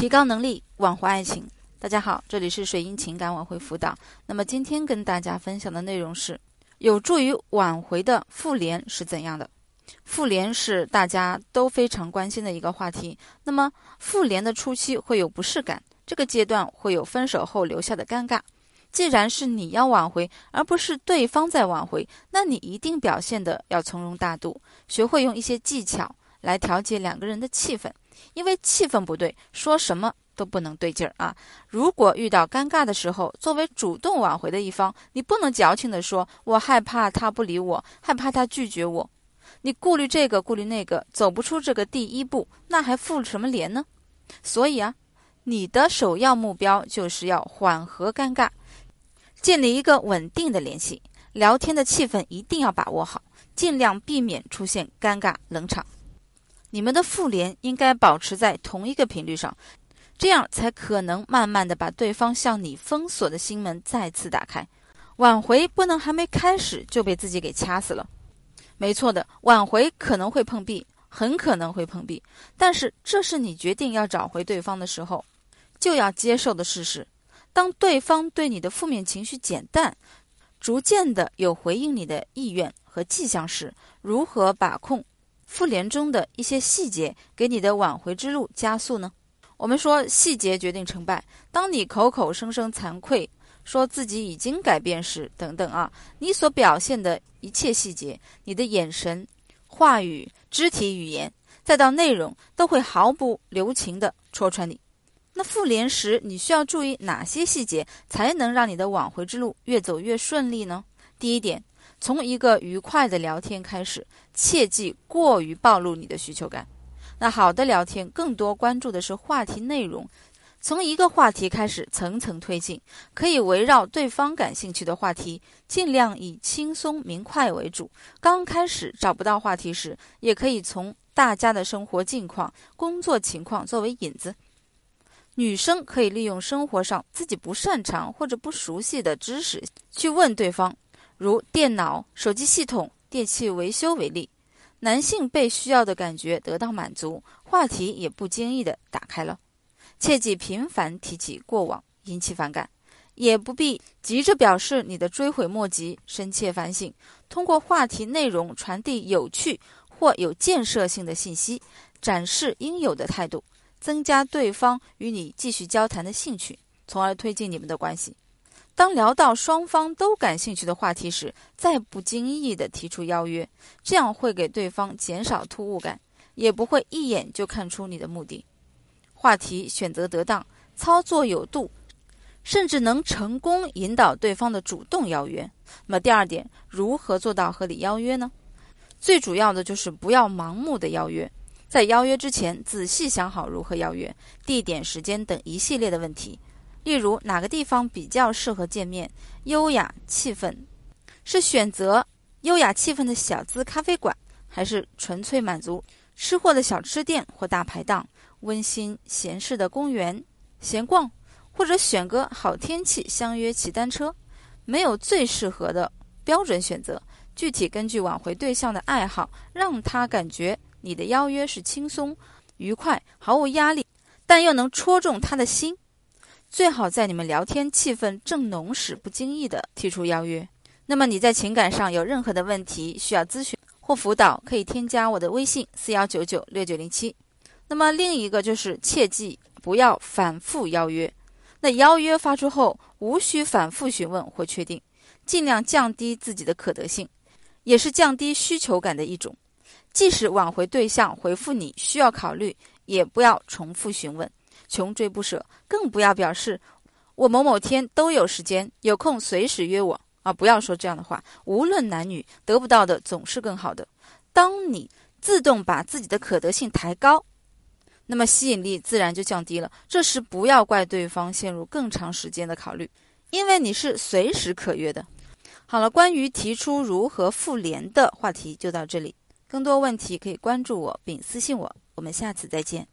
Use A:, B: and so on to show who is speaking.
A: 提高能力，挽回爱情。大家好，这里是水英情感挽回辅导。那么今天跟大家分享的内容是，有助于挽回的复联是怎样的？复联是大家都非常关心的一个话题。那么复联的初期会有不适感，这个阶段会有分手后留下的尴尬。既然是你要挽回，而不是对方在挽回，那你一定表现的要从容大度，学会用一些技巧来调节两个人的气氛。因为气氛不对，说什么都不能对劲儿啊！如果遇到尴尬的时候，作为主动挽回的一方，你不能矫情的说“我害怕他不理我，害怕他拒绝我”，你顾虑这个顾虑那个，走不出这个第一步，那还复什么联呢？所以啊，你的首要目标就是要缓和尴尬，建立一个稳定的联系，聊天的气氛一定要把握好，尽量避免出现尴尬冷场。你们的复联应该保持在同一个频率上，这样才可能慢慢的把对方向你封锁的心门再次打开。挽回不能还没开始就被自己给掐死了。没错的，挽回可能会碰壁，很可能会碰壁，但是这是你决定要找回对方的时候就要接受的事实。当对方对你的负面情绪减淡，逐渐的有回应你的意愿和迹象时，如何把控？复联中的一些细节给你的挽回之路加速呢？我们说细节决定成败。当你口口声声惭愧，说自己已经改变时，等等啊，你所表现的一切细节，你的眼神、话语、肢体语言，再到内容，都会毫不留情地戳穿你。那复联时，你需要注意哪些细节，才能让你的挽回之路越走越顺利呢？第一点。从一个愉快的聊天开始，切忌过于暴露你的需求感。那好的聊天更多关注的是话题内容，从一个话题开始层层推进，可以围绕对方感兴趣的话题，尽量以轻松明快为主。刚开始找不到话题时，也可以从大家的生活近况、工作情况作为引子。女生可以利用生活上自己不擅长或者不熟悉的知识去问对方。如电脑、手机系统、电器维修为例，男性被需要的感觉得到满足，话题也不经意的打开了。切忌频繁提起过往，引起反感，也不必急着表示你的追悔莫及，深切反省。通过话题内容传递有趣或有建设性的信息，展示应有的态度，增加对方与你继续交谈的兴趣，从而推进你们的关系。当聊到双方都感兴趣的话题时，再不经意地提出邀约，这样会给对方减少突兀感，也不会一眼就看出你的目的。话题选择得当，操作有度，甚至能成功引导对方的主动邀约。那么第二点，如何做到合理邀约呢？最主要的就是不要盲目的邀约，在邀约之前仔细想好如何邀约、地点、时间等一系列的问题。例如哪个地方比较适合见面？优雅气氛，是选择优雅气氛的小资咖啡馆，还是纯粹满足吃货的小吃店或大排档？温馨闲适的公园闲逛，或者选个好天气相约骑单车？没有最适合的标准选择，具体根据挽回对象的爱好，让他感觉你的邀约是轻松、愉快、毫无压力，但又能戳中他的心。最好在你们聊天气氛正浓时，不经意的提出邀约。那么你在情感上有任何的问题需要咨询或辅导，可以添加我的微信四幺九九六九零七。那么另一个就是切记不要反复邀约。那邀约发出后，无需反复询问或确定，尽量降低自己的可得性，也是降低需求感的一种。即使挽回对象回复你需要考虑，也不要重复询问。穷追不舍，更不要表示我某某天都有时间，有空随时约我啊！不要说这样的话。无论男女，得不到的总是更好的。当你自动把自己的可得性抬高，那么吸引力自然就降低了。这时不要怪对方陷入更长时间的考虑，因为你是随时可约的。好了，关于提出如何复联的话题就到这里。更多问题可以关注我并私信我。我们下次再见。